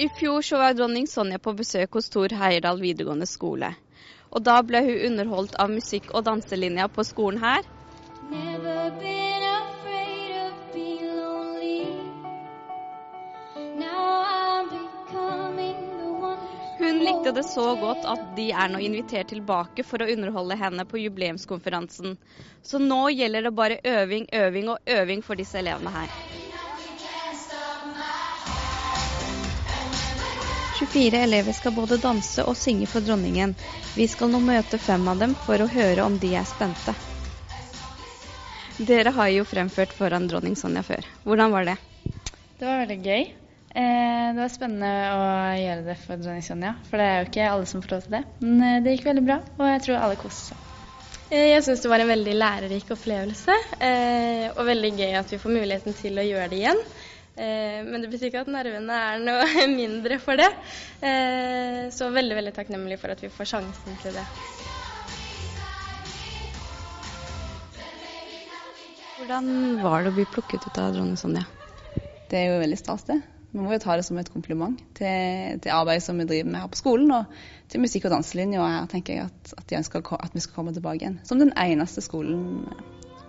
I fjor så var dronning Sonja på besøk hos Tor Heyerdahl videregående skole. Og da ble hun underholdt av musikk- og danselinja på skolen her. Never been afraid of being lonely. Now I'm becoming the one Hun likte det så godt at de er nå invitert tilbake for å underholde henne på jubileumskonferansen. Så nå gjelder det bare øving, øving og øving for disse elevene her. 24 elever skal både danse og synge for dronningen. Vi skal nå møte fem av dem for å høre om de er spente. Dere har jo fremført foran dronning Sonja før. Hvordan var det? Det var veldig gøy. Eh, det var spennende å gjøre det for dronning Sonja, for det er jo ikke alle som får lov til det. Men eh, det gikk veldig bra, og jeg tror alle koste seg. Eh, Jeg syns det var en veldig lærerik opplevelse, eh, og veldig gøy at vi får muligheten til å gjøre det igjen. Eh, Men det betyr ikke at nervene er noe mindre for det. Eh, Så veldig, veldig takknemlig for at vi får sjansen til det. Hvordan var det å bli plukket ut av dronning Sonja? Det er jo veldig stas, det. Vi må jo ta det som et kompliment til, til arbeidet som vi driver med her på skolen, og til musikk- og danselinja. Og her tenker jeg at, at de ønsker at vi skal komme tilbake igjen. Som den eneste skolen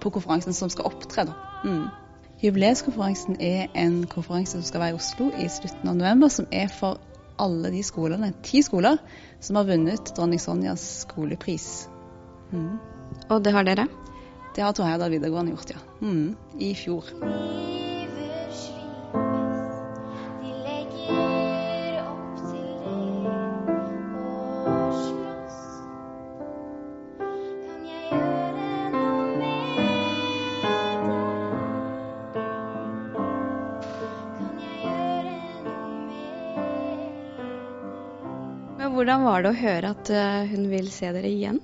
på konferansen som skal opptre, da. Mm. Jubileumskonferansen er en konferanse som skal være i Oslo i slutten av november, som er for alle de skolene, ti skoler, som har vunnet dronning Sonjas skolepris. Mm. Og det har dere? Det har Tor Heyerdahl videregående gjort, ja. Mm. I fjor. Hvordan var det å høre at eh, hun vil se dere igjen?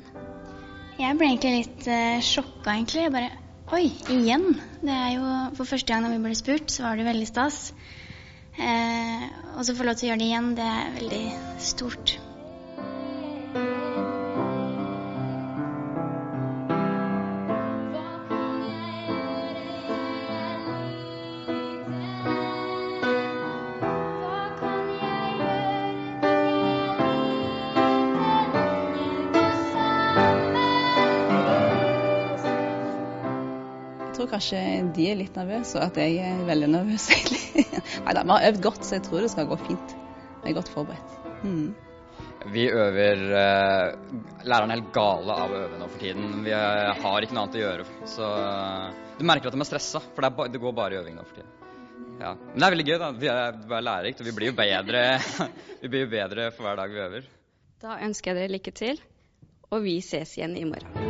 Jeg ble egentlig litt uh, sjokka, egentlig. Jeg bare Oi, igjen? Det er jo For første gang da vi ble spurt, så var det veldig stas. Eh, og så få lov til å gjøre det igjen, det er veldig stort. Tror kanskje de er litt nervøse, og at jeg er veldig nervøs, egentlig. Nei da, vi har øvd godt, så jeg tror det skal gå fint. Vi er godt forberedt. Mm. Vi øver Læreren Lærerne er helt gale av å øve nå for tiden. Vi eh, har ikke noe annet å gjøre. Så eh, du merker at de er stressa, for det, er ba, det går bare i øving nå for tiden. Ja. Men det er veldig gøy, da. Vi er, det er lærerikt, og vi blir jo bedre Vi blir jo bedre for hver dag vi øver. Da ønsker jeg dere lykke til, og vi ses igjen i morgen.